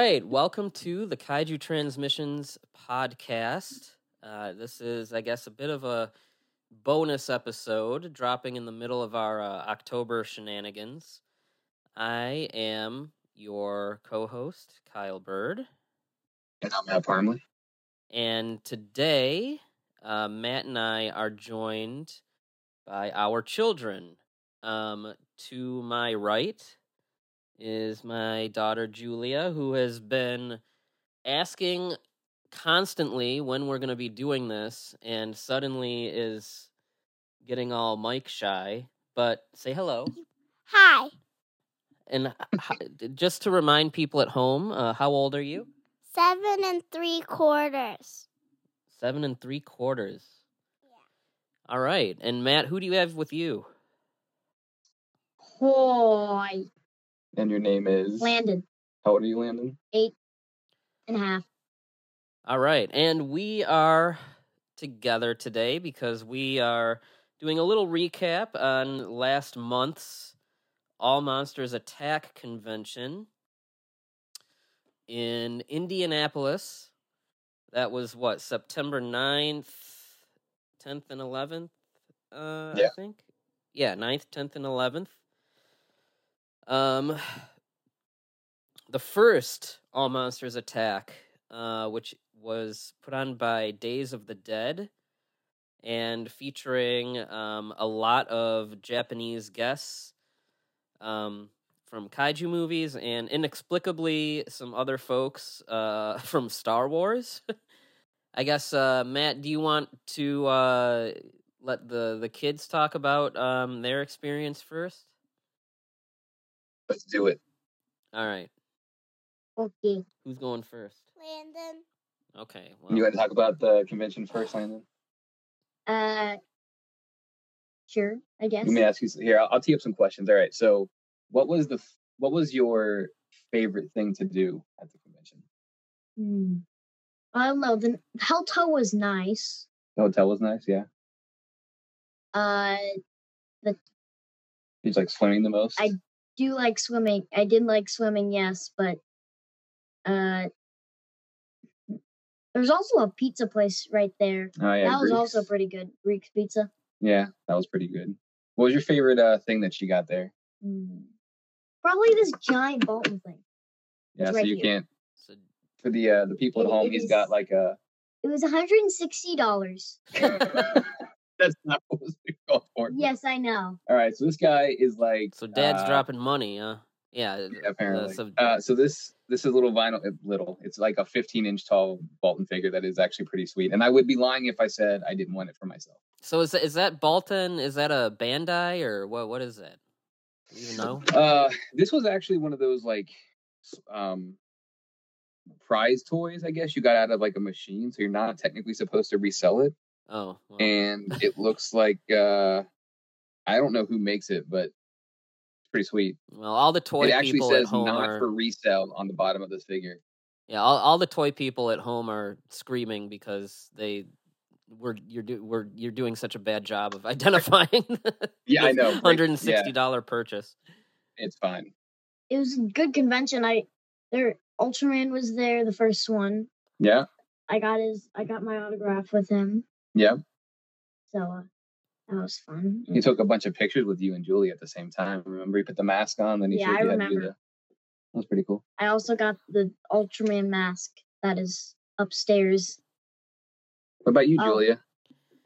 Right, welcome to the Kaiju Transmissions podcast. Uh, this is, I guess, a bit of a bonus episode dropping in the middle of our uh, October shenanigans. I am your co host, Kyle Byrd. And I'm Matt Parmley. And today, uh, Matt and I are joined by our children. Um, to my right is my daughter Julia, who has been asking constantly when we're going to be doing this, and suddenly is getting all mic shy. But say hello. Hi, And just to remind people at home, uh, how old are you? seven and three quarters. Seven and three quarters. Yeah. All right. And Matt, who do you have with you? Hoy. And your name is Landon. How old are you, Landon? Eight and a half. All right. And we are together today because we are doing a little recap on last month's All Monsters Attack convention in Indianapolis. That was what, September 9th, 10th, and 11th, uh, I think? Yeah, 9th, 10th, and 11th. Um, the first All Monsters Attack, uh, which was put on by Days of the Dead and featuring um, a lot of Japanese guests um, from kaiju movies and inexplicably some other folks uh, from Star Wars. I guess, uh, Matt, do you want to uh, let the, the kids talk about um, their experience first? Let's do it. All right. Okay. Who's going first? Landon, Okay. You want to talk about the convention first, Landon? Uh, sure. I guess. Let me ask you here. I'll, I'll tee up some questions. All right. So, what was the what was your favorite thing to do at the convention? Hmm. I don't know. The hotel was nice. The hotel was nice. Yeah. Uh, Did you like swimming the most? I- do like swimming. I did like swimming, yes, but uh, there's also a pizza place right there. oh yeah. that was also pretty good. Greek's pizza. Yeah, that was pretty good. What was your favorite uh, thing that you got there? Hmm. Probably this giant Baltan thing. Yeah, It's so right you here. can't so for the uh, the people at It- home. it he's is- got like a. It was $160. That's not what was called for. yes, I know. All right, so this guy is like. so dad's uh, dropping money, huh? Yeah. uh, Yeah, apparently. so- uh, so this this is a little vinyl, uh, little. It's like a 15 inch tall Baltan figure that is actually pretty sweet. And I would be lying if I said I didn't want it for myself. So is that, is that Baltan? Is that a Bandai or what? What is that? Do you know? Uh, this was actually one of those like um prize toys, I guess you got out of like a machine, so you're not technically supposed to resell it. Oh, well, And it looks like uh I don't know who makes it, but it's pretty sweet. well, all the toy it actually people at says home not are for resale on the bottom of this figure. yeah, all, all the toy people at home are screaming because they were you're do, we're you're doing such a bad job of identifying. Yeah, I know. right? Hundred and Yeah, sixty dollar purchase. it's fine. It was a good convention. I there Ultraman was there, the first one. Yeah, I got his I got my autograph with him. Yeah. So uh, that was fun. He took a bunch of pictures with you and Julie at the same time. Remember, he put the mask on, then he Yeah, showed I you how to do remember. the. That was pretty cool. I also got the Ultraman mask that is upstairs. What about you, Oh. Julia?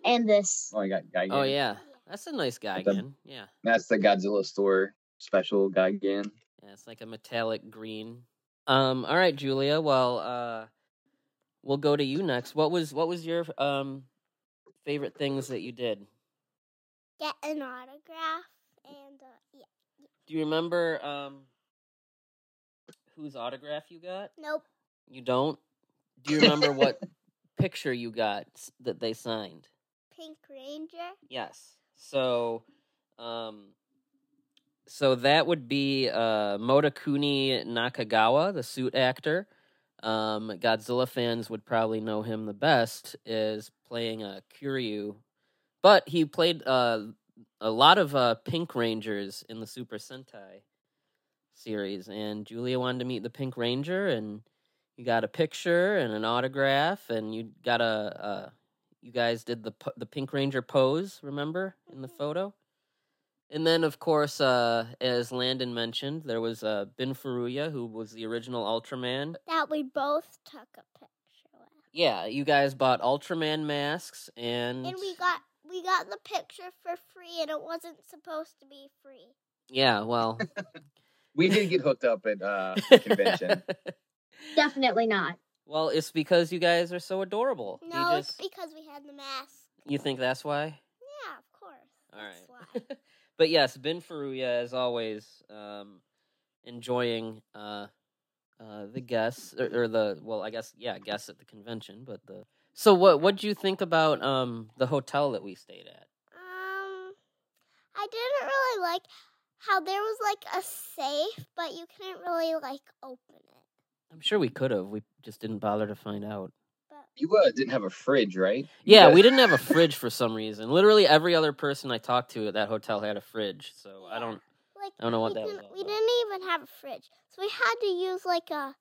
And this. Oh, I got Guy. Oh yeah, that's a nice guy With the- again. Yeah, that's the Godzilla store special Gigan. yeah, it's like a metallic green. Um, all right, Julia. Well, uh, we'll go to you next. What was what was your um favorite things that you did? get an autograph and uh, yeah. Do you remember um whose autograph you got? Nope. You don't? Do you remember what picture you got that they signed? Pink Ranger. Yes. So um so that would be uh Motokuni Nakagawa, the suit actor. Um Godzilla fans would probably know him the best is playing a Kiryu. But he played uh a lot of uh Pink Rangers in the Super Sentai series, and Julia wanted to meet the Pink Ranger, and you got a picture and an autograph, and you got a. Uh, you guys did the the Pink Ranger pose, remember in the Mhm. photo, and then of course, uh, as Landon mentioned, there was uh, Ben Furuya, who was the original Ultraman. That we both took a picture with. Yeah, you guys bought Ultraman masks, and And we got we got the picture for free and it wasn't supposed to be free. yeah, well, We did get hooked up at uh, the convention. Definitely not. well, it's because you guys are so adorable. No, you it's because we had the mask. you think that's why? Yeah, of course. All That's right. but yes, Ben Furuya, as always, um, enjoying uh, uh, the guests or, or the well, I guess yeah, guests at the convention. But the so what what do you think about um the hotel that we stayed at? Um, I didn't really like how there was like a safe, but you couldn't really like open it. I'm sure we could have. We just didn't bother to find out. But You uh, didn't have a fridge, right? Yeah, You we didn't have a fridge for some reason. Literally every other person I talked to at that hotel had a fridge. So I don't. like I don't know what that was didn't, all we about. didn't even have a fridge, so we had to use like a,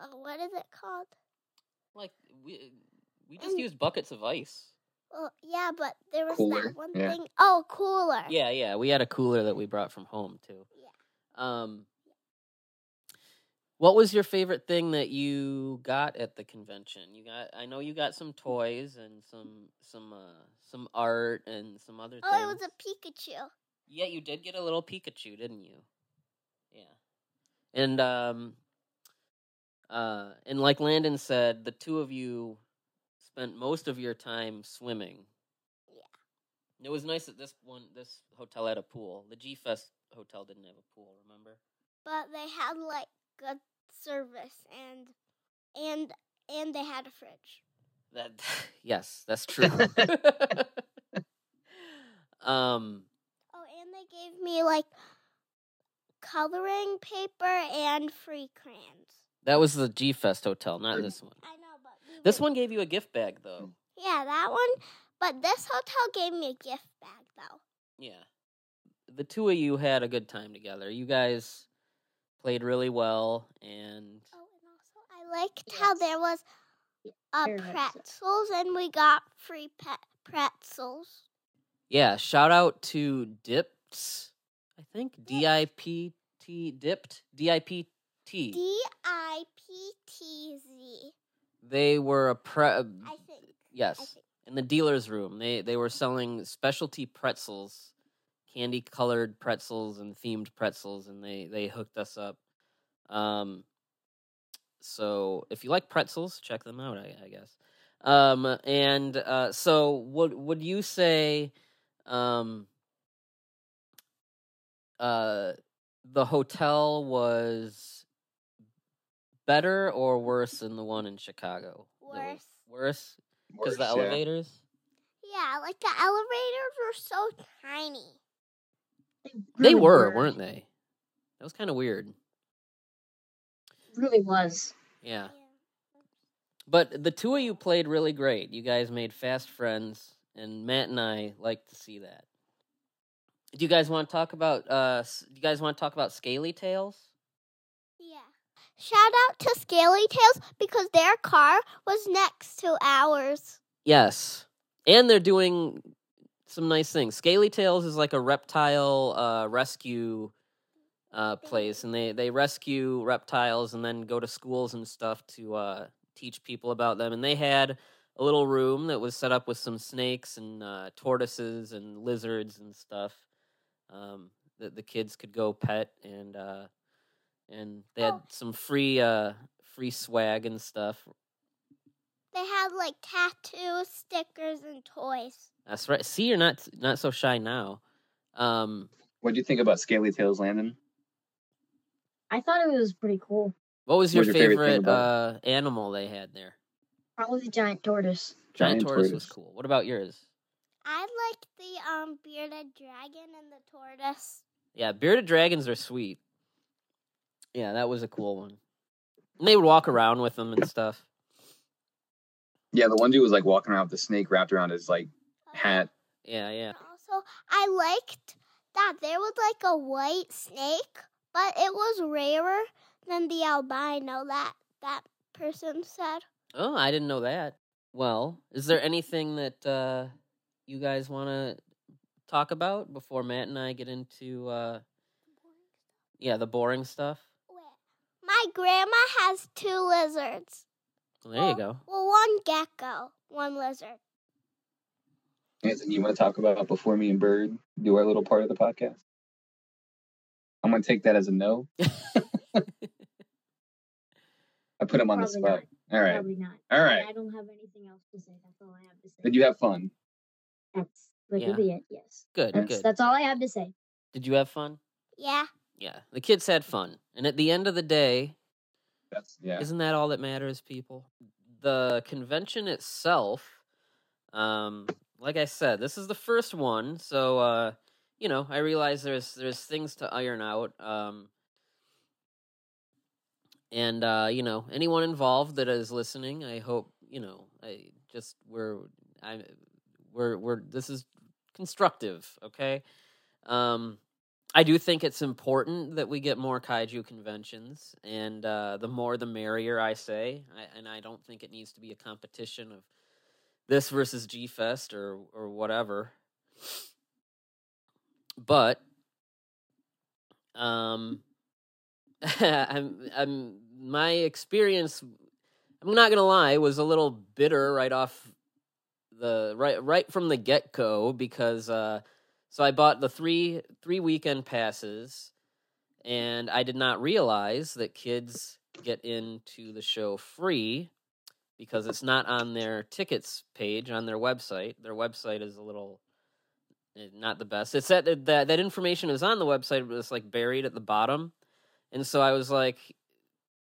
a what is it called? Like we we just And- used buckets of ice. Well, yeah, but there was Cooler, that one yeah. thing. Oh, cooler. Yeah, yeah. We had a cooler that we brought from home too. Yeah. Um What was your favorite thing that you got at the convention? You got I know you got some toys and some some uh some art and some other Oh, things. it was a Pikachu. Yeah, you did get a little Pikachu, didn't you? Yeah. And um uh and like Landon said, the two of you spent most of your time swimming. Yeah. It was nice that this one this hotel had a pool. The G Fest hotel didn't have a pool, remember? But they had like good service and and and they had a fridge. That yes, that's true. um Oh, and they gave me like coloring paper and free crayons. that was the G Fest hotel, not this one. I know, but we This were- one gave you a gift bag though. Yeah, that one. But this hotel gave me a gift bag though. Yeah. The two of you had a good time together. You guys played really well and Oh, and also I liked how there was uh, Very much so. pretzels, and we got free pet pretzels. yeah, shout out to Dips, I think. D I P T Dipped. D I P T. D I P T Z. They were a pre I think. I yes. think. in the dealer's room. They they were selling specialty pretzels, candy colored pretzels and themed pretzels, and they they hooked us up. Um, so if you like pretzels, check them out. I, I guess. Um, and uh, so would would you say, um, uh, the hotel was better or worse than the one in Chicago? Worse. Worse because the Worse, yeah. elevators. Yeah, like the elevators were so tiny. They really were, weren't they? That was kind of weird. Really was. Yeah. But the two of you played really great. You guys made fast friends, and Matt and I like to see that. Do you guys want to talk about? Uh, do you guys want to talk about Scaly Tails? Yeah. Shout out to Scaly Tails because their car was next to ours. Yes, and they're doing some nice things. Scaly Tails is like a reptile uh, rescue uh, place, and they they rescue reptiles and then go to schools and stuff to uh, teach people about them. And they had a little room that was set up with some snakes and uh, tortoises and lizards and stuff um, that the kids could go pet and uh, and they had Oh. some free uh, free swag and stuff. They had like tattoos, stickers, and toys. That's right. See, you're not not so shy now. Um, What do you think about Scaly Tails, Landon? I thought it was pretty cool. what was your, What's your favorite favorite, uh, animal they had there? Probably the giant tortoise. Giant, Giant tortoise, was cool. What about yours? I liked the um bearded dragon and the tortoise. Yeah, bearded dragons are sweet. Yeah, that was a cool one. And they would walk around with them and stuff. Yeah, the one dude was like walking around with the snake wrapped around his like hat. Yeah, yeah. Also, I liked that there was like a white snake, but it was rarer than the albino that that person said. Oh, I didn't know that. Well, is there anything that uh, you guys want to talk about before Matt and I get into uh, yeah the boring stuff? My grandma has two lizards. Well, there you go. Well, one gecko, one lizard. Anthony, you want to talk about before me and Byrd do our little part of the podcast? I'm going to take that as a no. I put him on the Probably spot. All right. Probably not. All right. I don't have anything else to say. That's all I have to say. Did you have fun? That's that Yeah. it. Yes. Good, That's- good. That's all I have to say. Did you have fun? Yeah. Yeah, the kids had fun, and at the end of the day, That's yeah. Isn't that all that matters, people? The convention itself, um, like I said, this is the first one, so uh, you know, I realize there's there's things to iron out. Um, and uh, you know, anyone involved that is listening, I hope you know, I just we're I we're we're this is constructive, okay? Um, I do think it's important that we get more kaiju conventions, and uh, the more the merrier. I say, I, and I don't think it needs to be a competition of this versus G Fest or or whatever. But, um, I'm I'm my experience. I'm not gonna lie, was a little bitter right off the right right from the get go because. Uh, so I bought the three three weekend passes, and I did not realize that kids get into the show free because it's not on their tickets page on their website. Their website is a little eh, not the best. It's that that that information is on the website, but it's like buried at the bottom. And so I was like,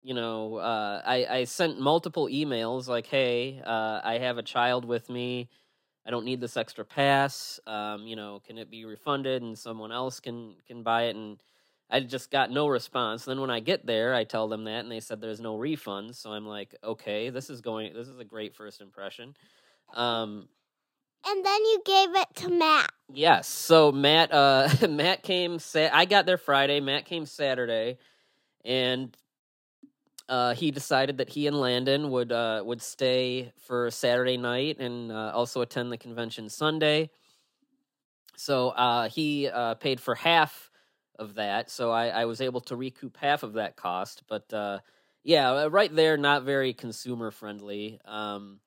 you know, uh, I I sent multiple emails like, hey, uh, I have a child with me. I don't need this extra pass. Um, you know, can it be refunded and someone else can can buy it? And I just got no response. Then when I get there, I tell them that, and they said there's no refunds. So I'm like, okay, this is going. This is a great first impression. Um, And then you gave it to Matt. yes. So Matt, uh, Matt came. Sa- I got there Friday. Matt came Saturday, and uh, he decided that he and Landon would uh, would stay for Saturday night and uh, also attend the convention Sunday. So uh, he uh, paid for half of that, so I, I was able to recoup half of that cost. But uh, yeah, right there, not very consumer friendly. Um,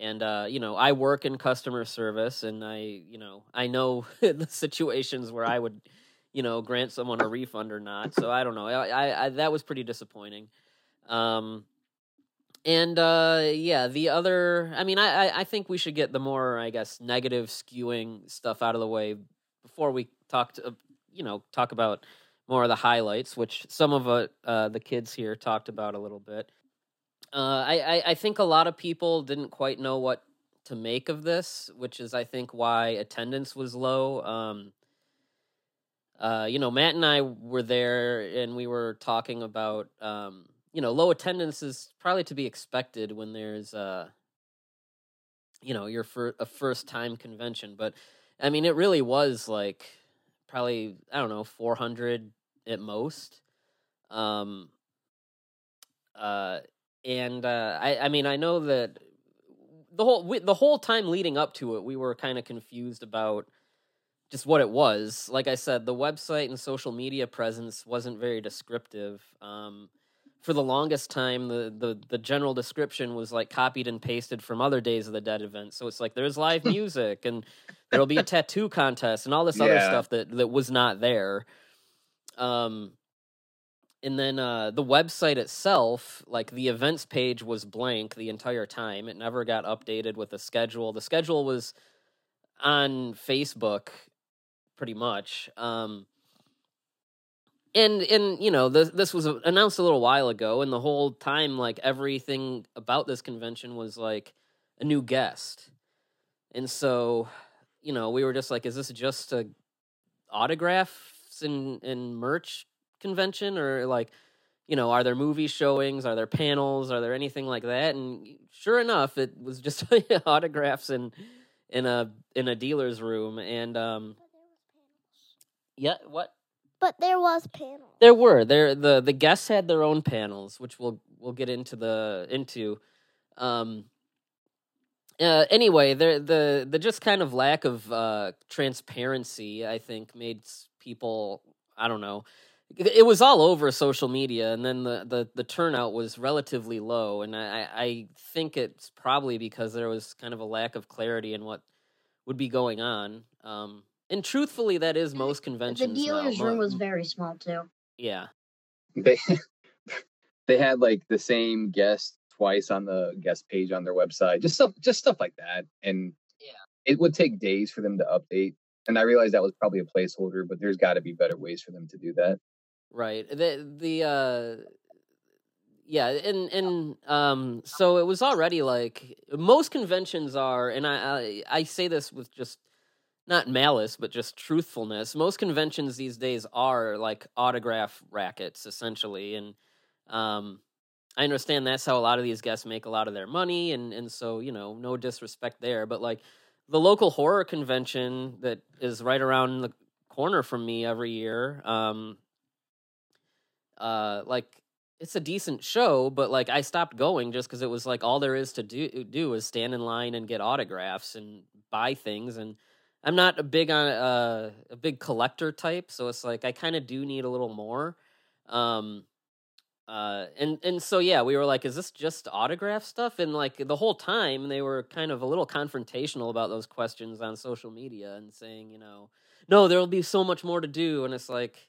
and you know, I work in customer service, and I you know I know the situations where I would you know grant someone a refund or not. So I don't know. I, I, I that was pretty disappointing. Um, and uh, yeah, the other, I mean, I, I, I think we should get the more, I guess, negative skewing stuff out of the way before we talk to, you know, talk about more of the highlights, which some of uh, uh, the kids here talked about a little bit. Uh, I, I, I think a lot of people didn't quite know what to make of this, which is, I think, why attendance was low. Um, uh, you know, Matt and I were there, and we were talking about, um, you know, low attendance is probably to be expected when there's, uh, you know, your fir- a first time convention. But I mean, it really was like probably I don't know, four hundred at most. Um, uh, and uh, I, I mean, I know that the whole we, the whole time leading up to it, we were kind of confused about just what it was. Like I said, the website and social media presence wasn't very descriptive. Um, for the longest time, the, the the general description was like copied and pasted from other Days of the Dead events. So it's like there's live music and there'll be a tattoo contest and all this other stuff that that was not there. Um, and then uh, the website itself, like the events page, was blank the entire time. It never got updated with the schedule. The schedule was on Facebook, pretty much. Um, and and you know this this was announced a little while ago, and the whole time, like everything about this convention was like a new guest, and so you know we were just like, is this just a autographs and and merch convention? Or like you know are there movie showings? Are there panels? Are there anything like that? And sure enough it was just autographs in in a in a dealer's room. And um yeah what But there was panels. There were there the the guests had their own panels, which we'll we'll get into the into. Um. Uh, anyway, the the the just kind of lack of uh, transparency, I think, made people. I don't know. It was all over social media, and then the the, the turnout was relatively low, and I I think it's probably because there was kind of a lack of clarity in what would be going on. Um, and truthfully, that is most The conventions. now. dealer's Mo- room was very small too. yeah. they they had like the same guest twice on the guest page on their website just stuff just stuff like that and Yeah. it would take days for them to update and i realized that was probably a placeholder but there's got to be better ways for them to do that Right. The the uh yeah, and and um so it was already like most conventions are and I I, I say this with just not malice but just truthfulness. Most conventions these days are like autograph rackets essentially and um I understand that's how a lot of these guests make a lot of their money and and so, you know, no disrespect there, but like the local horror convention that is right around the corner from me every year um uh like it's a decent show but like i stopped going just because it was like all there is to do do is stand in line and get autographs and buy things and i'm not a big on uh, a big collector type so it's like i kind of do need a little more um uh and and so yeah we were like is this just autograph stuff and like the whole time they were kind of a little confrontational about those questions on social media and saying you know no there'll be so much more to do and it's like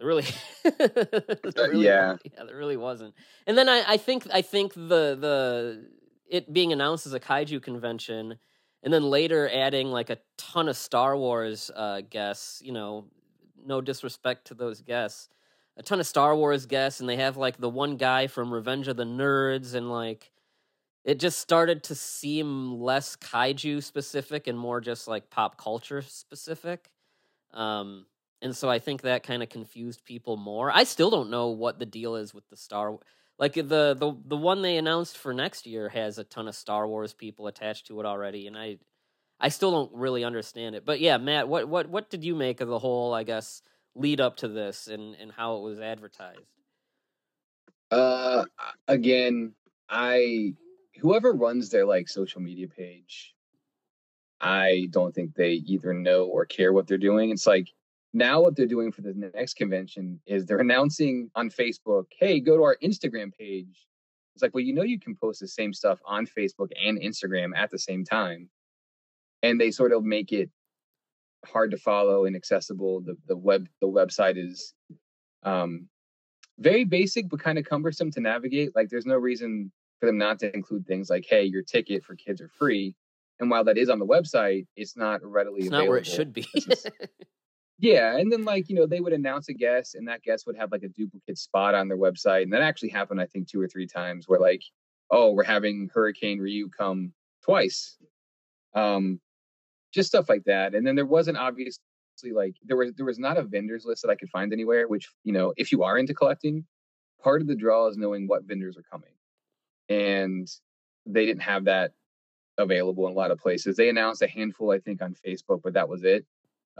there really, there really yeah. yeah, there really wasn't. And then I, I think I think the the it being announced as a kaiju convention, and then later adding like a ton of Star Wars uh, guests. You know, no disrespect to those guests, a ton of Star Wars guests, and they have like the one guy from Revenge of the Nerds, and like it just started to seem less kaiju specific and more just like pop culture specific. Um, and so I think that kind of confused people more. I still don't know what the deal is with the Star like the the the one they announced for next year has a ton of Star Wars people attached to it already and I I still don't really understand it. But yeah, Matt, what what what did you make of the whole I guess lead up to this and and how it was advertised? uh again i whoever runs their like social media page i don't think they either know or care what they're doing it's like now what they're doing for the next convention is they're announcing on facebook hey go to our instagram page it's like well you know you can post the same stuff on facebook and instagram at the same time and they sort of make it hard to follow and accessible the, the web the website is um very basic but kind of cumbersome to navigate. Like there's no reason for them not to include things like, hey, your ticket for kids are free. And while that is on the website, it's not readily It's available. not where it should be. Yeah, and then like you know they would announce a guest, and that guest would have like a duplicate spot on their website, and that actually happened I think two or three times where like, oh, we're having Hurricane Ryu come twice, um, just stuff like that. And then there wasn't obviously like there was there was not a vendors list that I could find anywhere. Which you know if you are into collecting, part of the draw is knowing what vendors are coming, and they didn't have that available in a lot of places. They announced a handful, I think, on Facebook, but that was it.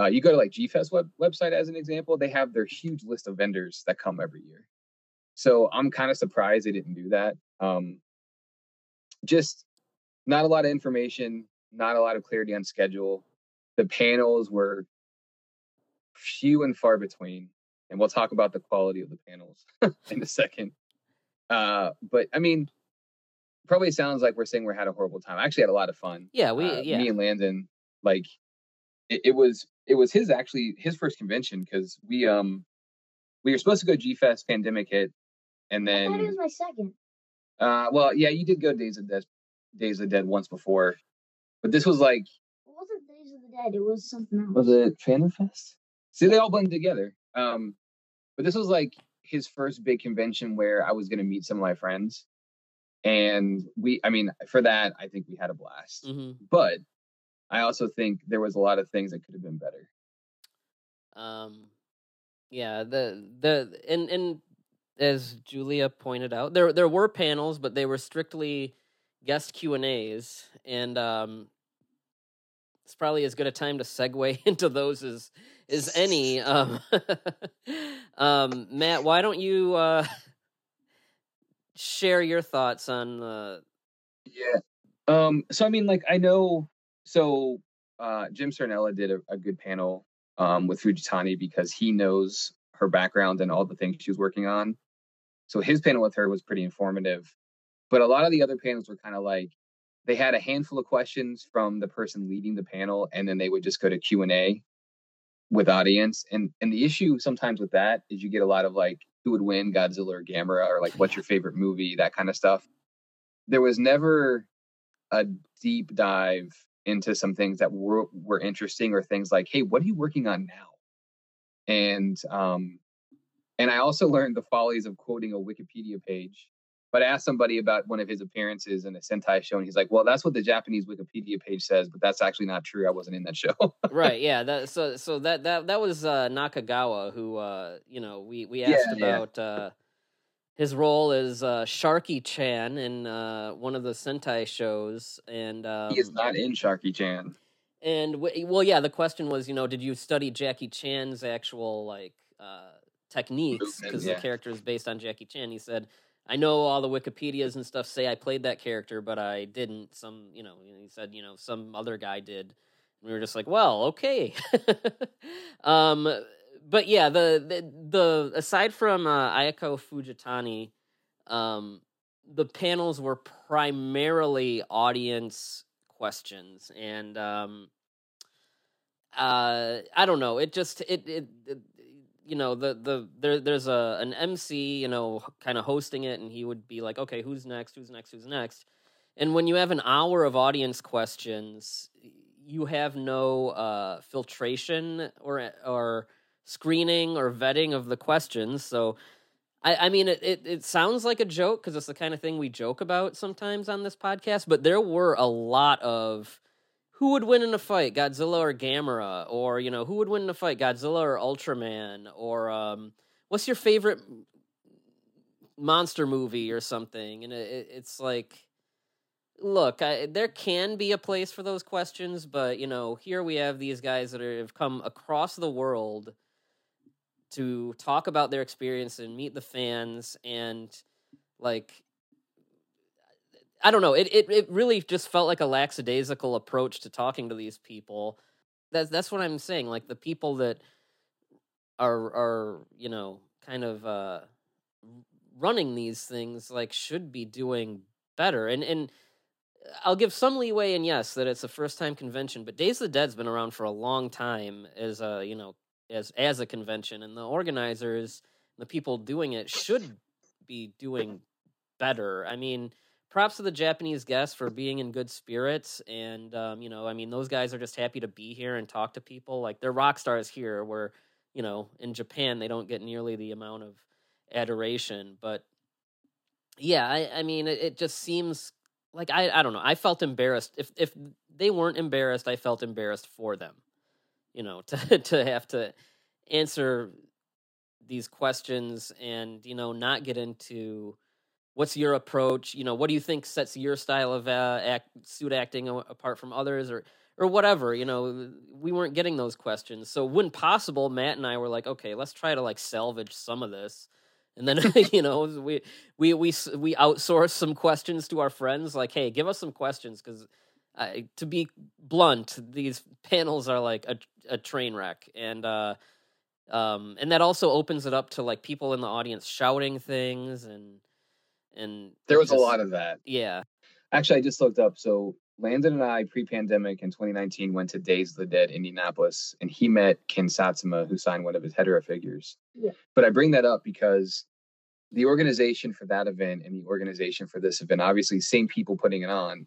Uh, you go to like GFest web, website as an example, they have their huge list of vendors that come every year. So I'm kind of surprised they didn't do that. Um, just not a lot of information, not a lot of clarity on schedule. The panels were few and far between, and we'll talk about the quality of the panels in a second. Uh, but I mean, probably sounds like we're saying we had a horrible time. I actually had a lot of fun. yeah, we Uh, yeah. me and Landon, like it, it was it was his actually his first convention because we um we were supposed to go G Fest, pandemic hit, and I thought it was my second. uh well yeah you did go Days of Dead Days of the Dead once before, but this was like It wasn't Days of the Dead. It was something else. was it Phantom Fest? See, they all blend together. Um, but this was like his first big convention where I was going to meet some of my friends, and we, I mean, for that, I think we had a blast. hmm But I also think there was a lot of things that could have been better. Um, yeah, the the and and as Julia pointed out, there there were panels, but they were strictly guest Q and A's, and um, it's probably as good a time to segue into those as as any. Um, um, Matt, why don't you uh, share your thoughts on the? Yeah. Um. So I mean, like, I know. So uh, Jim Cernella did a, a good panel um, with Fujitani because he knows her background and all the things she was working on. So his panel with her was pretty informative. But a lot of the other panels were kind of like they had a handful of questions from the person leading the panel, and then they would just go to Q and A with audience. And and the issue sometimes with that is you get a lot of like who would win Godzilla or Gamera or like what's your favorite movie that kind of stuff. There was never a deep dive into some things that were were interesting or things like hey what are you working on now and um and i also learned the follies of quoting a wikipedia page but I asked somebody about one of his appearances in a Sentai show, and he's like, "Well, that's what the Japanese Wikipedia page says, but that's actually not true. I wasn't in that show." right? Yeah. That, so so that that that was uh, Nakagawa, who uh, you know we we asked yeah, about yeah. Uh, his role is uh, Sharky Chan in uh, one of the Sentai shows, and um, he is um, not in Sharky Chan. And w- well, yeah, the question was, you know, did you study Jackie Chan's actual like uh, techniques because yeah. the character is based on Jackie Chan? He said I know all the Wikipedias and stuff say I played that character, but I didn't. Some, you know, he said, you know, some other guy did. And we were just like, well, okay. um, but yeah, the, the, the aside from uh, Ayako Fujitani, um, the panels were primarily audience questions, and um, uh, I don't know. It just it, it, it you know the the there there's a an MC you know kind of hosting it and he would be like okay who's next who's next who's next and when you have an hour of audience questions you have no uh, filtration or or screening or vetting of the questions so I, I mean it, it, it sounds like a joke because it's the kind of thing we joke about sometimes on this podcast but there were a lot of who would win in a fight, Godzilla or Gamera, or you know, who would win in a fight, Godzilla or Ultraman, or um, what's your favorite monster movie or something? And it, it's like, look, I, there can be a place for those questions, but you know, here we have these guys that are, have come across the world to talk about their experience and meet the fans and like I don't know. It, it it really just felt like a lackadaisical approach to talking to these people. That's that's what I'm saying. Like the people that are are you know kind of uh, running these things like should be doing better. And and I'll give some leeway and yes that it's a first time convention, but Days of the Dead's been around for a long time as a you know as as a convention, and the organizers, the people doing it should be doing better. I mean props to the Japanese guests for being in good spirits. And, um, you know, I mean, those guys are just happy to be here and talk to people. Like, they're rock stars here, where, you know, in Japan, they don't get nearly the amount of adoration. But, yeah, I, I mean, it, it just seems like I, I don't know. I felt embarrassed. If, if they weren't embarrassed, I felt embarrassed for them, you know, to, to have to answer these questions and, you know, not get into what's your approach you know what do you think sets your style of uh, act, suit acting apart from others or or whatever you know we weren't getting those questions. So when possible matt and i were like okay let's try to like salvage some of this. And then you know we we we we outsource some questions to our friends like hey give us some questions because uh, to be blunt these panels are like a, a train wreck and uh um and that also opens it up to like people in the audience shouting things and and there was just, a lot of that. Yeah. Actually, I just looked up. So Landon and I, pre-pandemic in 2019, went to Days of the Dead Indianapolis, and he met Ken Satsuma, who signed one of his Hedorah figures. Yeah. But I bring that up because the organization for that event and the organization for this event, obviously, same people putting it on,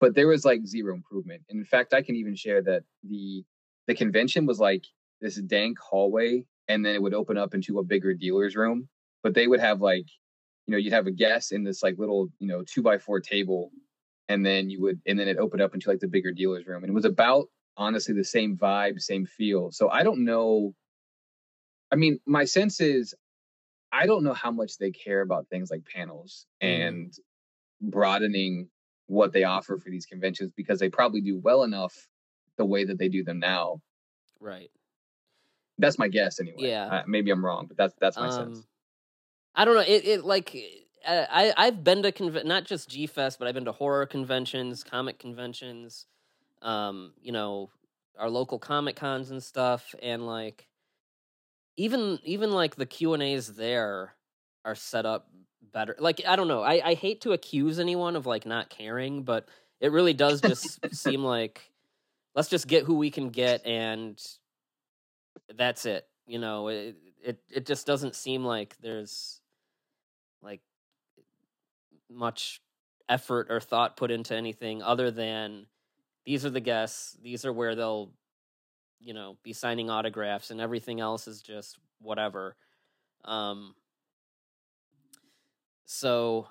but there was like zero improvement. And in fact, I can even share that the the convention was like this dank hallway, and then it would open up into a bigger dealer's room. But they would have like you know, you'd have a guest in this like little, you know, two by four table, and then you would, and then it opened up into like the bigger dealer's room. And it was about honestly the same vibe, same feel. So I don't know. I mean, my sense is I don't know how much they care about things like panels mm-hmm. and broadening what they offer for these conventions because they probably do well enough the way that they do them now. Right. That's my guess, anyway. Yeah. Uh, maybe I'm wrong, but that's that's my sense. Um, I don't know. It it like I I've been to conven- not just G Fest, but I've been to horror conventions, comic conventions, um, you know, our local comic cons and stuff, and like even even like the Q and A's there are set up better. Like I don't know. I I hate to accuse anyone of like not caring, but it really does just seem like let's just get who we can get and that's it. You know, it it it just doesn't seem like there's like much effort or thought put into anything other than these are the guests, these are where they'll you know, be signing autographs and everything else is just whatever. Um so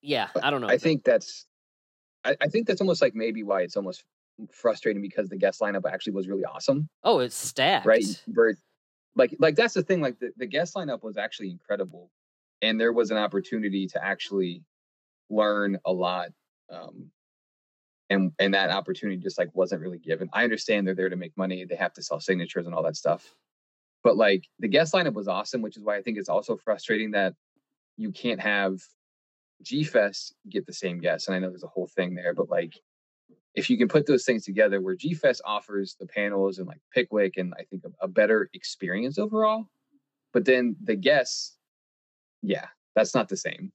yeah, I don't know. I think that's I, I think that's almost like maybe why it's almost frustrating because the guest lineup actually was really awesome. Oh, it's stacked. Right. Where like like that's the thing, like the, the guest lineup was actually incredible. And there was an opportunity to actually learn a lot. Um and and that opportunity just like wasn't really given. I understand they're there to make money, they have to sell signatures and all that stuff. But like the guest lineup was awesome, which is why I think it's also frustrating that you can't have G Fest get the same guests. And I know there's a whole thing there, but like if you can put those things together where G Fest offers the panels and like Pickwick and I think a, a better experience overall, but then the guests, yeah, that's not the same.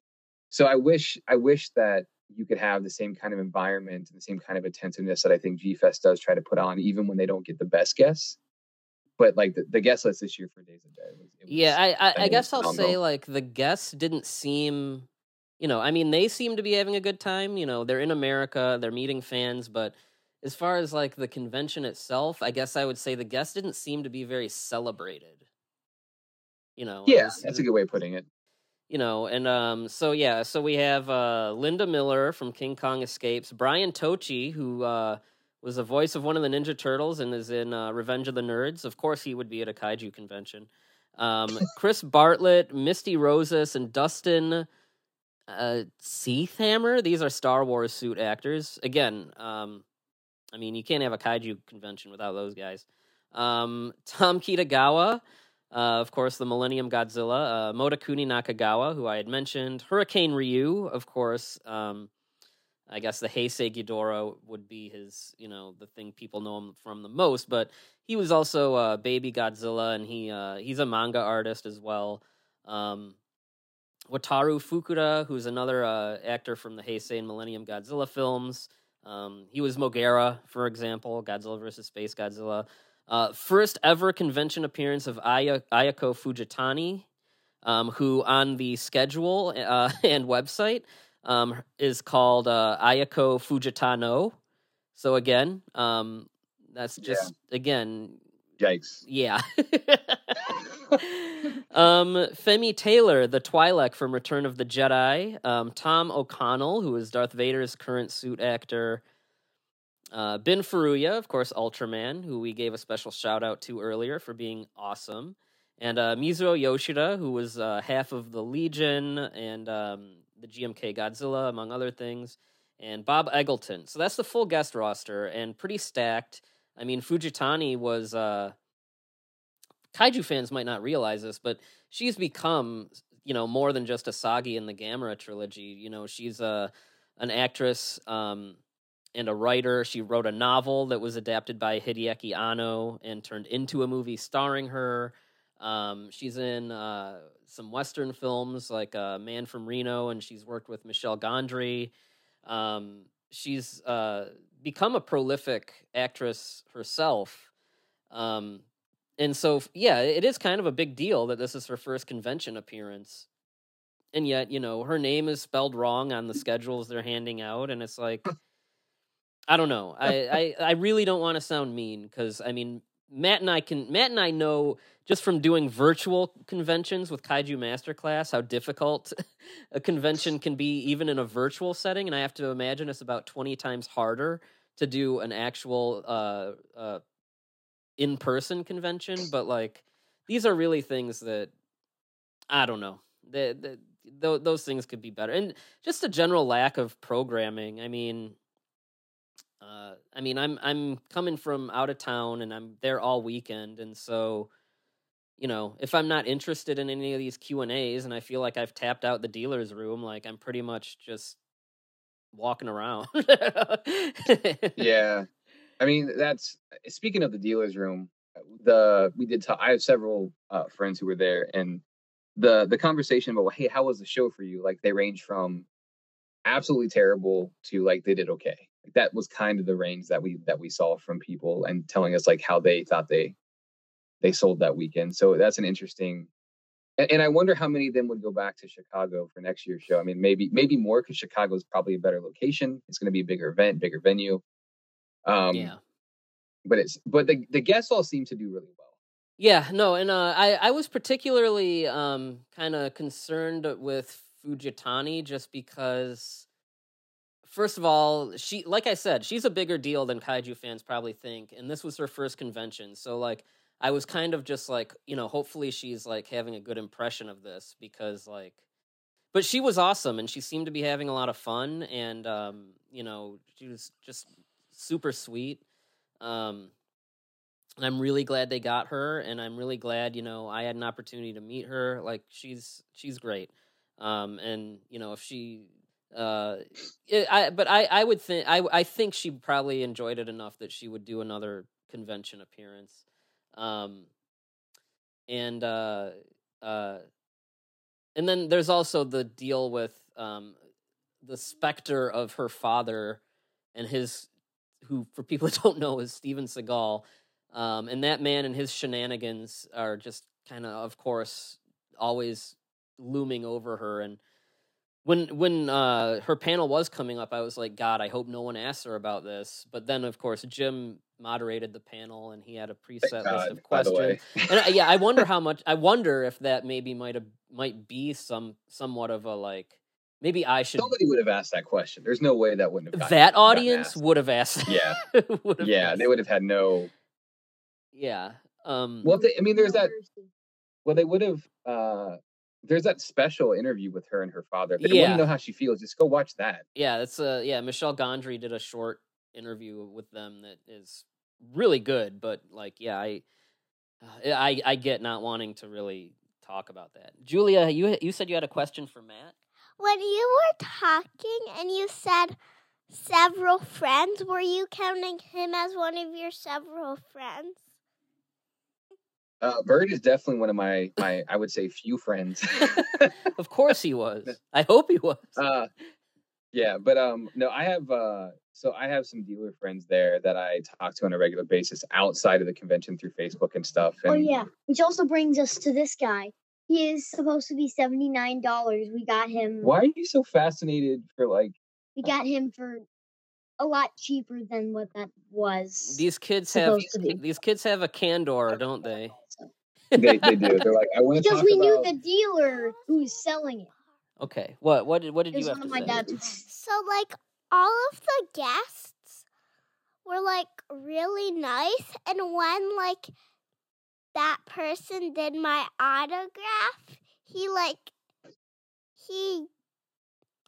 So I wish I wish that you could have the same kind of environment and the same kind of attentiveness that I think G Fest does try to put on, even when they don't get the best guests. But like the, the guest list this year for Days of Dead, it was, Yeah, was- I I, I guess I'll say like the guests didn't seem, you know, I mean they seem to be having a good time. You know, they're in America, they're meeting fans, but as far as like the convention itself, I guess I would say the guests didn't seem to be very celebrated. You know, yeah, was- that's a good way of putting it. you know and um so yeah so we have uh linda miller from king kong escapes brian tochi who uh was the voice of one of the ninja turtles and is in uh, revenge of the nerds. Of course he would be at a kaiju convention. Um chris bartlett misty rosas and dustin uh seathammer. These are star wars suit actors. Again um i mean you can't have a kaiju convention without those guys. Um tom kitagawa uh, of course, the Millennium Godzilla, uh, Motokuni Nakagawa, who I had mentioned, Hurricane Ryu, of course. Um, I guess the Heisei Ghidorah would be his, you know, the thing people know him from the most. But he was also uh, Baby Godzilla, and he uh, he's a manga artist as well. Um, Wataru Fukuda, who's another uh, actor from the Heisei and Millennium Godzilla films. Um, he was Mogera, for example, Godzilla versus Space Godzilla. Uh, first ever convention appearance of Aya- Ayako Fujitani, um, who on the schedule uh, and website um, is called uh, Ayako Fujitano. So again, um, that's just again, Yikes. yeah. um, Femi Taylor, the Twi'lek from Return of the Jedi. Um, Tom O'Connell, who is Darth Vader's current suit actor. Uh, ben Furuya, of course, Ultraman, who we gave a special shout out to earlier for being awesome. And uh, Mizuho Yoshida, who was uh, half of the Legion and um, the GMK Godzilla, among other things. And Bob Eggleton. So that's the full guest roster and pretty stacked. I mean, Fujitani was. Uh, kaiju fans might not realize this, but she's become, you know, more than just Asagi in the Gamera trilogy. You know, she's a an actress um, and a writer. She wrote a novel that was adapted by Hideaki Anno and turned into a movie starring her. Um, she's in uh, some Western films like uh, Man from Reno, and she's worked with Michel Gondry. Um, she's uh, become a prolific actress herself. Um, and so, yeah, it is kind of a big deal that this is her first convention appearance. And yet, you know, her name is spelled wrong on the schedules they're handing out. And it's like, I don't know. I, I, I really don't want to sound mean because, I mean, Matt and I can, Matt and I know just from doing virtual conventions with Kaiju Masterclass how difficult a convention can be, even in a virtual setting. And I have to imagine it's about 20 times harder to do an actual uh, uh, in person convention, but like these are really things that I don't know. Those things could be better, and just a general lack of programming. I mean, Uh, I mean, I'm I'm coming from out of town and I'm there all weekend, and so you know, if I'm not interested in any of these Q and A's, and I feel like I've tapped out the dealer's room, like I'm pretty much just walking around. yeah, I mean that's speaking of the dealer's room. The we did. I have several uh, friends who were there, and the the conversation about hey, how was the show for you? Like they range from absolutely terrible to like they did okay. That was kind of the range that we that we saw from people and telling us like how they thought they they sold that weekend. So that's an interesting and, and I wonder how many of them would go back to Chicago for next year's show. I mean, maybe maybe more because Chicago is probably a better location. It's going to be a bigger event, bigger venue. Um, yeah. But it's but the the guests all seem to do really well. Yeah, no, and uh, I I was particularly um, kind of concerned with Fujitani just because first of all, she like I said, she's a bigger deal than kaiju fans probably think, and this was her first convention. So like I was kind of just like, you know, hopefully she's like having a good impression of this because like but she was awesome and she seemed to be having a lot of fun and um, you know, she was just super sweet. Um and I'm really glad they got her and I'm really glad, you know, I had an opportunity to meet her. Like she's she's great. Um and you know, if she uh it, I but I I would think I I think she probably enjoyed it enough that she would do another convention appearance. Um, and uh, uh, and then there's also the deal with um, the specter of her father and his, who for people that don't know is Steven Seagal, um, and that man and his shenanigans are just kind of, of course, always looming over her and when when uh, her panel was coming up, I was like, God, I hope no one asks her about this. But then, of course, Jim moderated the panel, and he had a preset God, list of questions. and uh, yeah, I wonder how much. I wonder if that maybe might have might be some somewhat of a like. Maybe I should. Somebody would have asked that question. There's no way that wouldn't have. Gotten, that audience would have asked. Yeah, yeah, asked. they would have had no. Yeah. Um, well, they, I mean, there's that. Well, they would have. Uh, there's that special interview with her and her father. If you yeah. want to know how she feels, just go watch that. Yeah, that's uh yeah, Michel Gondry did a short interview with them that is really good, but like yeah, I uh, I I get not wanting to really talk about that. Julia, you you said you had a question for Matt? When you were talking and you said several friends, were you counting him as one of your several friends? Uh, Byrd is definitely one of my my I would say few friends. of course he was. I hope he was. Uh, yeah, but um, no, I have uh, so I have some dealer friends there that I talk to on a regular basis outside of the convention through Facebook and stuff. Oh, and, oh yeah, which also brings us to this guy. He is supposed to be seventy nine dollars. We got him. Why are you so fascinated for like? We got him for a lot cheaper than what that was. These kids have these kids have a candor, don't they? They, they do. They're like, I want to because we knew the dealer who was selling it. Okay, what what did what did you have to say? Dad's. So like all of the guests were like really nice, and when like that person did my autograph, he like he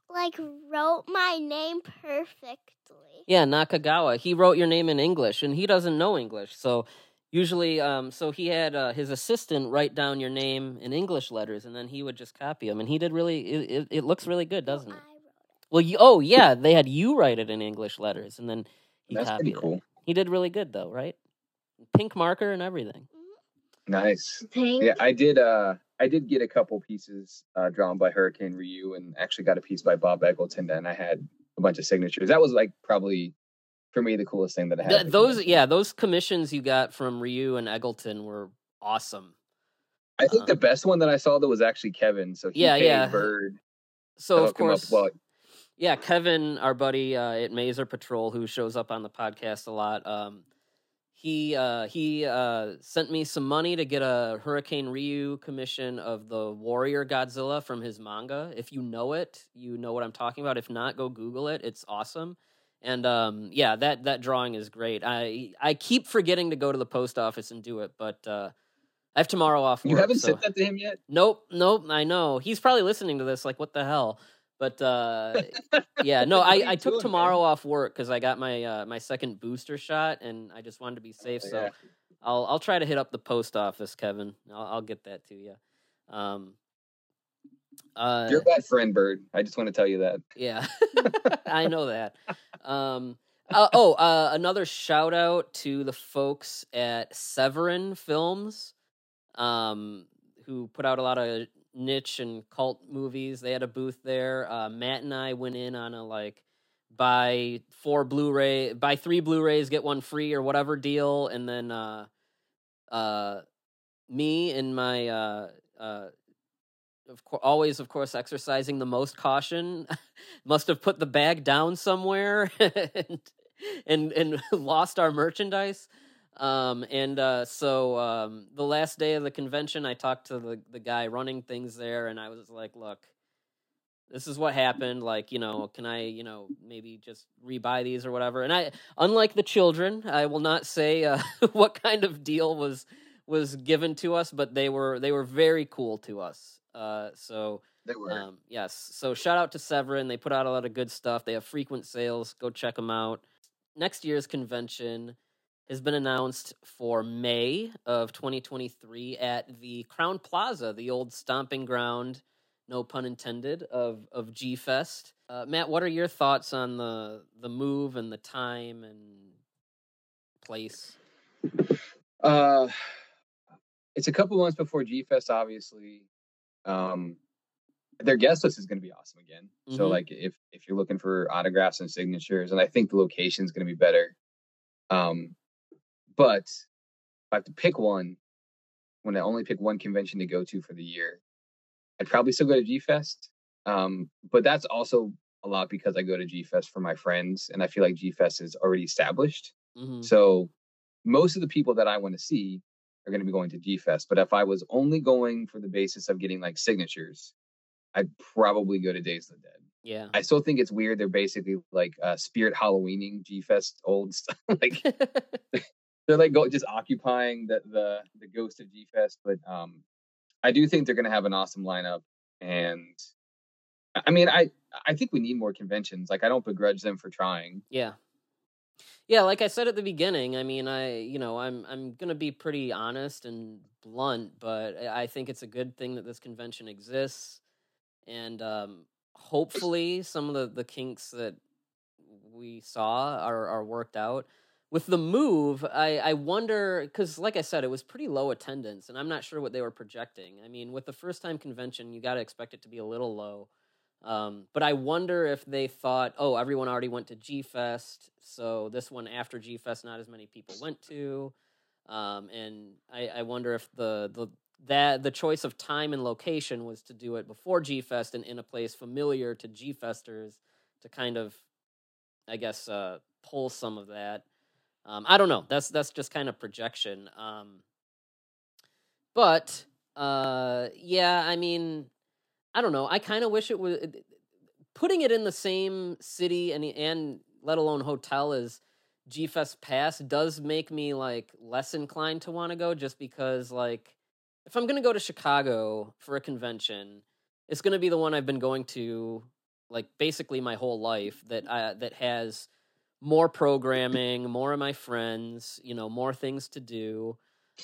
like wrote my name perfectly. Yeah, Nakagawa. He wrote your name in English, and he doesn't know English, so usually um, so he had uh, his assistant write down your name in english letters and then he would just copy them and he did really it, it, it looks really good doesn't it? Well you, oh yeah they had you write it in english letters and then he That's copied cool. it he did really good though right? Pink marker and everything. Mm-hmm. nice. Pink. yeah i did uh i did get a couple pieces uh, drawn by hurricane ryu and actually got a piece by bob eggleton and i had a bunch of signatures. That was like probably for me the coolest thing that I had. Th- those yeah, those commissions you got from Ryu and Eggleton were awesome. I think um, the best one that I saw that was actually Kevin. So yeah, yeah, Byrd. So of course, well, yeah, Kevin, our buddy uh, at Maser Patrol, who shows up on the podcast a lot. Um, he uh, he uh, sent me some money to get a Hurricane Ryu commission of the Warrior Godzilla from his manga. If you know it, you know what I'm talking about. If not, go Google it. It's awesome. And um, yeah, that that drawing is great. I I keep forgetting to go to the post office and do it, but uh, I have tomorrow off. Work, you haven't so. sent that to him yet? Nope, nope. I know he's probably listening to this. Like, what the hell? But uh, yeah, no, I, I took doing, tomorrow man? off work because I got my uh, my second booster shot, and I just wanted to be safe. Oh, So yeah. I'll I'll try to hit up the post office, Kevin. I'll, I'll get that to you. Um, uh, You're bad friend, Byrd. I just want to tell you that. yeah, I know that. Um, uh, oh, uh, another shout out to the folks at Severin Films, um, who put out a lot of niche and cult movies. They had a booth there. Uh, Matt and I went in on a like buy four Blu-ray, buy three Blu-rays, get one free or whatever deal, and then uh, uh, me and my uh, uh, of course, always, of course, exercising the most caution. Must have put the bag down somewhere and and, and lost our merchandise. Um, and uh, so um, the last day of the convention, I talked to the the guy running things there, and I was like, "Look, this is what happened. Like, you know, can I, you know, maybe just rebuy these or whatever?" And I, unlike the children, I will not say uh, what kind of deal was was given to us, but they were they were very cool to us. Uh, so They were. um, yes, so shout out to Severin. They put out a lot of good stuff. They have frequent sales. Go check them out. Next year's convention has been announced for May of 2023 at the Crowne Plaza, the old stomping ground, no pun intended, of of G Fest. Uh, Matt, what are your thoughts on the the move and the time and place? Uh, it's a couple months before G Fest, obviously. Um, their guest list is going to be awesome again. So, Mhm. like, if if you're looking for autographs and signatures, and I think the location is going to be better. Um, but if I have to pick one, when I only pick one convention to go to for the year, I'd probably still go to G Fest. Um, but that's also a lot because I go to G Fest for my friends, and I feel like G Fest is already established. hmm So most of the people that I want to see are going to be going to G Fest. But if I was only going for the basis of getting like signatures, I'd probably go to Days of the Dead. Yeah. I still think it's weird. They're basically like uh, Spirit Halloweening G Fest old stuff. like they're like go, just occupying the the the ghost of G Fest. But um, I do think they're going to have an awesome lineup. And I I mean, I I think we need more conventions. Like I don't begrudge them for trying. Yeah. Yeah, like I said at the beginning, I mean, I, you know, I'm I'm to be pretty honest and blunt, but I think it's a good thing that this convention exists and um hopefully some of the the kinks that we saw are are worked out. With the move, I I wonder cuz like I said it was pretty low attendance and I'm not sure what they were projecting. I mean, with the first time convention, you got to expect it to be a little low. Um, but I wonder if they thought, oh, everyone already went to G Fest, so this one after G Fest, not as many people went to. Um, and I, I wonder if the the that the choice of time and location was to do it before G Fest and in a place familiar to G Festers to kind of, I guess, uh, pull some of that. Um, I don't know. That's that's just kind of projection. Um, but uh, yeah, I mean, I don't know. I kind of wish it was uh, putting it in the same city and and let alone hotel as G Fest Pass does make me like less inclined to want to go just because like if I'm gonna go to Chicago for a convention, it's gonna be the one I've been going to like basically my whole life that I that has more programming, more of my friends, you know, more things to do.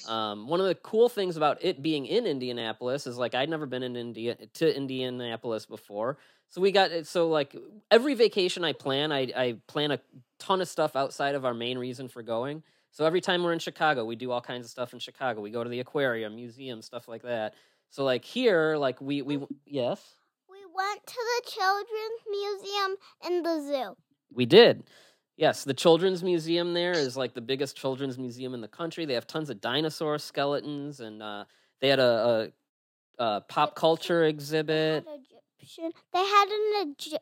Um, one of the cool things about it being in Indianapolis is like I'd never been in India to Indianapolis before, so we got it. so like every vacation I plan, I I plan a ton of stuff outside of our main reason for going. So every time we're in Chicago, we do all kinds of stuff in Chicago. We go to the aquarium, museum, stuff like that. So like here, like we we yes, We went to the Children's Museum and the zoo. we did. Yes, the Children's Museum there is like the biggest children's museum in the country. They have tons of dinosaur skeletons, and uh, they had a, a, a pop culture They exhibit. had Egyptian. They had an Egy-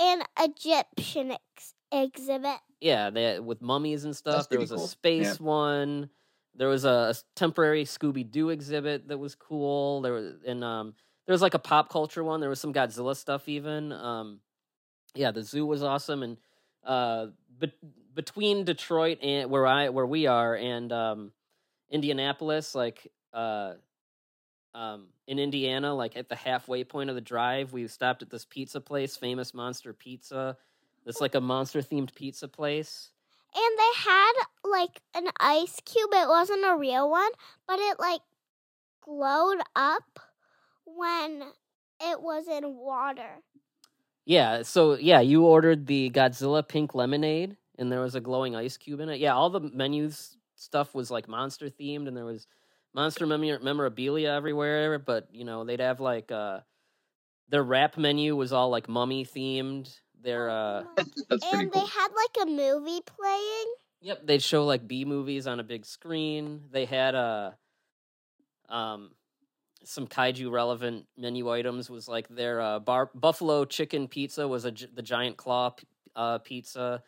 an Egyptian ex- exhibit. Yeah, they had, with mummies and stuff. There pretty was a cool. space one. There was a temporary Scooby Doo exhibit that was cool. There was and um, there was like a pop culture one. There was some Godzilla stuff even. Um, yeah, the zoo was awesome, and uh, bet between Detroit and where I where we are and um, Indianapolis, like uh, um, in Indiana, like at the halfway point of the drive, we stopped at this pizza place, Famous Monster Pizza. It's like a monster themed pizza place. And they had like an ice cube. It wasn't a real one, but it like glowed up when it was in water. Yeah, so yeah, you ordered the Godzilla pink lemonade and there was a glowing ice cube in it. Yeah, all the menus stuff was like monster themed and there was monster mem- memorabilia everywhere, but you know, they'd have like uh their wrap menu was all like mummy themed. Their uh That's pretty and cool. they had like a movie playing. Yep, they'd show like B movies on a big screen. They had uh um some kaiju relevant menu items was like their uh, bar buffalo chicken pizza was a the giant claw p- uh, pizza.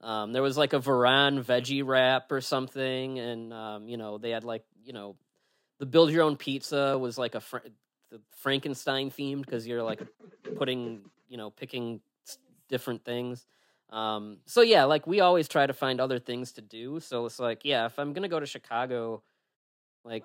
Um, there was like a Varan veggie wrap or something, and um, you know they had like you know the build your own pizza was like a Fra- the Frankenstein themed because you're like putting you know picking different things. Um, so yeah, like we always try to find other things to do. So it's like yeah, if I'm gonna go to Chicago, like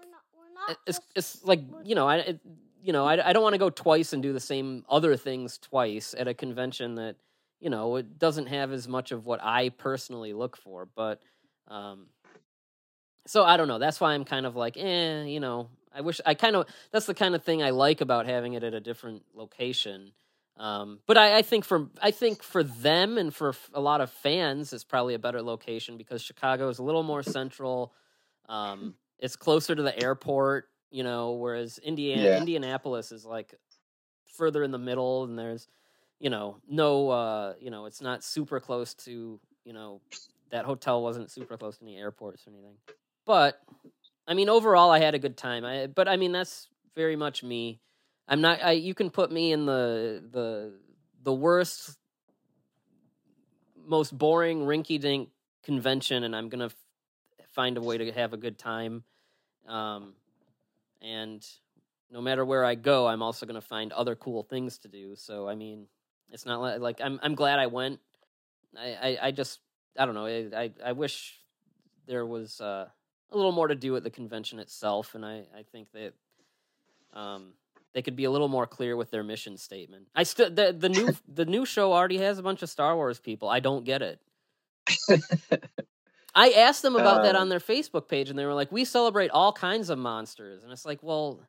We're not, we're not it- it's it's like you know I it, you know I I don't want to go twice and do the same other things twice at a convention that you know it doesn't have as much of what I personally look for. But um, so I don't know. That's why I'm kind of like eh, you know. I wish I kind of that's the kind of thing I like about having it at a different location. Um, but I, I think for I think for them and for a lot of fans, it's probably a better location because Chicago is a little more central. Um, it's closer to the airport, you know, whereas Indiana Yeah. Indianapolis is like further in the middle, and there's you know no uh, you know it's not super close to you know that hotel wasn't super close to any airports or anything. But I mean, overall, I had a good time. I but I mean that's very much me. I'm not. I you can put me in the the the worst, most boring, rinky-dink convention, and I'm gonna find a way to have a good time. Um, and no matter where I go, I'm also gonna find other cool things to do. So I mean, it's not like, like I'm I'm glad I went. I I, I just I don't know. I, I I wish there was uh, a little more to do at the convention itself, and I I think that um they could be a little more clear with their mission statement. I still the the new the new show already has a bunch of Star Wars people. I don't get it. I asked them about that Uh, on their Facebook page, and they were like, "We celebrate all kinds of monsters," and it's like, well.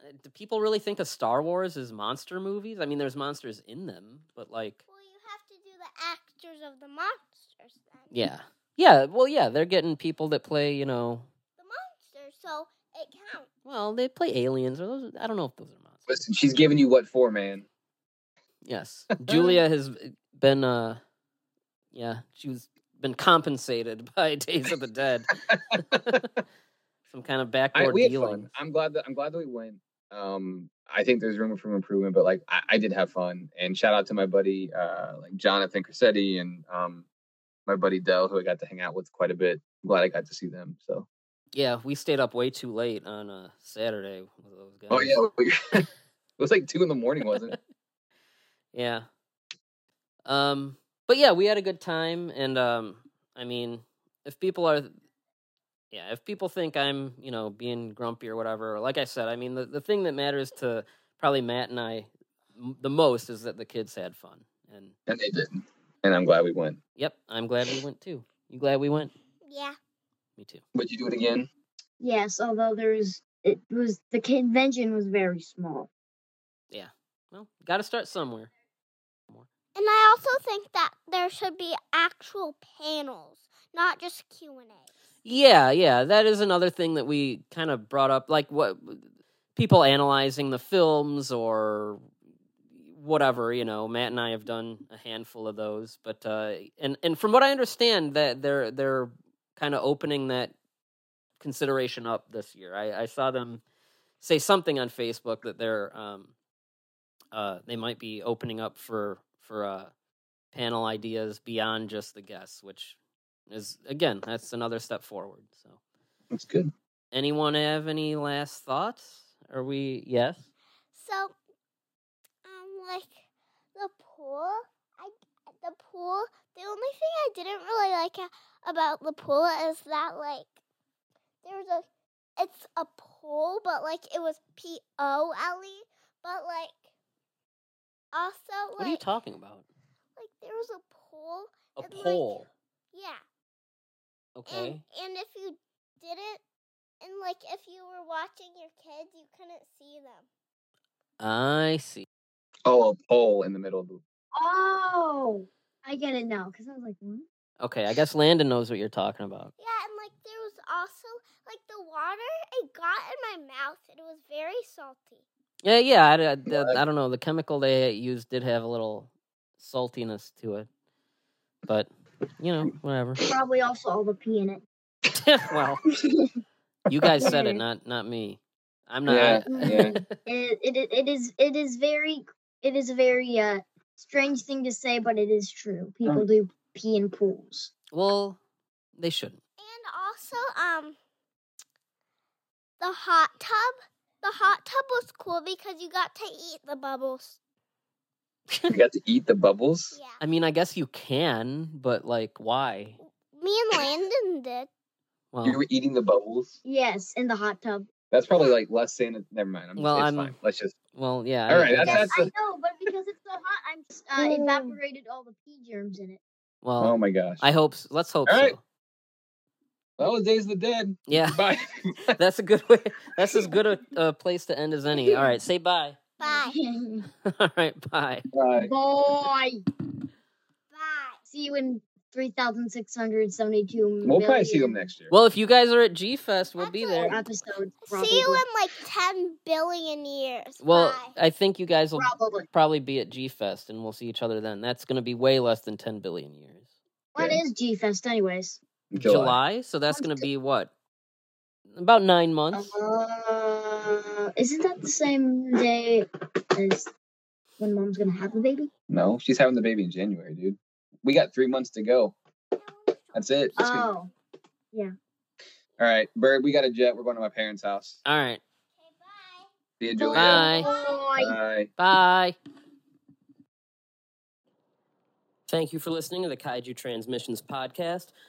uh, Do people really think of Star Wars as monster movies? I mean, there's monsters in them, but like, Well, you have to do the actors of the monsters then. yeah, yeah. Well, yeah, they're getting people that play, you know, The monsters, so it counts. well, they play aliens or those. I don't know if those are monsters. Listen, she's giving you what for, man. Yes, Julia has been, uh, yeah, she's been compensated by Days of the Dead. Some kind of I, backdoor we dealing. fun. I'm glad that I'm glad that we went. Um, I think there's room for improvement, but like I, I did have fun. And shout out to my buddy uh like Jonathan Cressetti and um my buddy Dell, who I got to hang out with quite a bit. I'm glad I got to see them. So Yeah, we stayed up way too late on a Saturday with those guys. oh yeah, it was like two in the morning, wasn't it? Yeah. Um, but yeah, we had a good time, and um, I mean, if people are, yeah, if people think I'm, you know, being grumpy or whatever, like I said, I mean, the the thing that matters to probably Matt and I m- the most is that the kids had fun, and And they didn't. And I'm glad we went. yep, I'm glad we went too. You glad we went? Yeah. Me too. Would you do it again? Yes, although there's it was the convention was very small. Yeah. Well, got to start somewhere. And I also think that there should be actual panels, not just Q and A. Yeah, yeah, that is another thing that we kind of brought up, like what people analyzing the films or whatever. You know, Matt and I have done a handful of those, but uh, and and from what I understand, that they're they're kind of opening that consideration up this year. I, I saw them say something on Facebook that they're um, uh, they might be opening up for for uh, panel ideas beyond just the guests, which is again that's another step forward. So, That's good. anyone have any last thoughts? Are we yes? So, um, like the pool, I the pool. The only thing I didn't really like about the pool is that like there's a it's a pool, but like it was P O L E. But like also What are you talking about? like there was a pole. A and, like, pole. yeah. Okay. And and if you didn't and like if you were watching your kids, you couldn't see them. I see. Oh, a pole in the middle of the. Oh, I get it now. Because I was like, what? Okay, I guess Landon knows what you're talking about. Yeah, and like there was also like the water. It got in my mouth. and It was very salty. Yeah, yeah. I, I, What? I don't know. The chemical they used did have a little saltiness to it, but you know, whatever. Probably also all the pee in it. well, you guys said it, not not me. I'm not. Yeah, yeah. it, it, it is it is very it is a very uh strange thing to say, but it is true. People do pee in pools. well, they shouldn't. And also, um, the hot tub. The hot tub was cool because you got to eat the bubbles. You got to eat the bubbles. Yeah. I mean, I guess you can, but like, why? Me and Landon did. Well, You were eating the bubbles. Yes, in the hot tub. That's probably like less sanit. Never mind. I'm just, Well, it's I'm- fine. Let's just. well, yeah. All right, I- I that's- guess- Yes, I know, but because it's so hot, I'm s- uh, evaporated all the pee germs in it. well, Oh my gosh. I hope. So. Let's hope All right. So. Well, the days of the dead. Yeah, Bye. that's a good way. That's as good a, a place to end as any. All right, say bye. Bye. All right, bye. Bye. Boy. Bye. See you in 3,672 We'll probably see them next year. Well, if you guys are at G Fest, we'll be That's there. episodes. See you in like 10 billion years. Well, Bye. I think you guys will Probably. probably be at G Fest, and we'll see each other then. That's going to be way less than ten billion years. What Yeah. is G Fest, anyways? July, so that's going to be what? About nine months. Uh, isn't that the same day as when mom's gonna have the baby? No, she's having the baby in January, dude. We got three months to go. That's it. It's gonna- Oh, All right, Byrd, we got a jet. We're going to my parents' house. All right, Okay, bye. See you, Julia. Bye. Bye. bye. Thank you for listening to the Kaiju Transmissions podcast.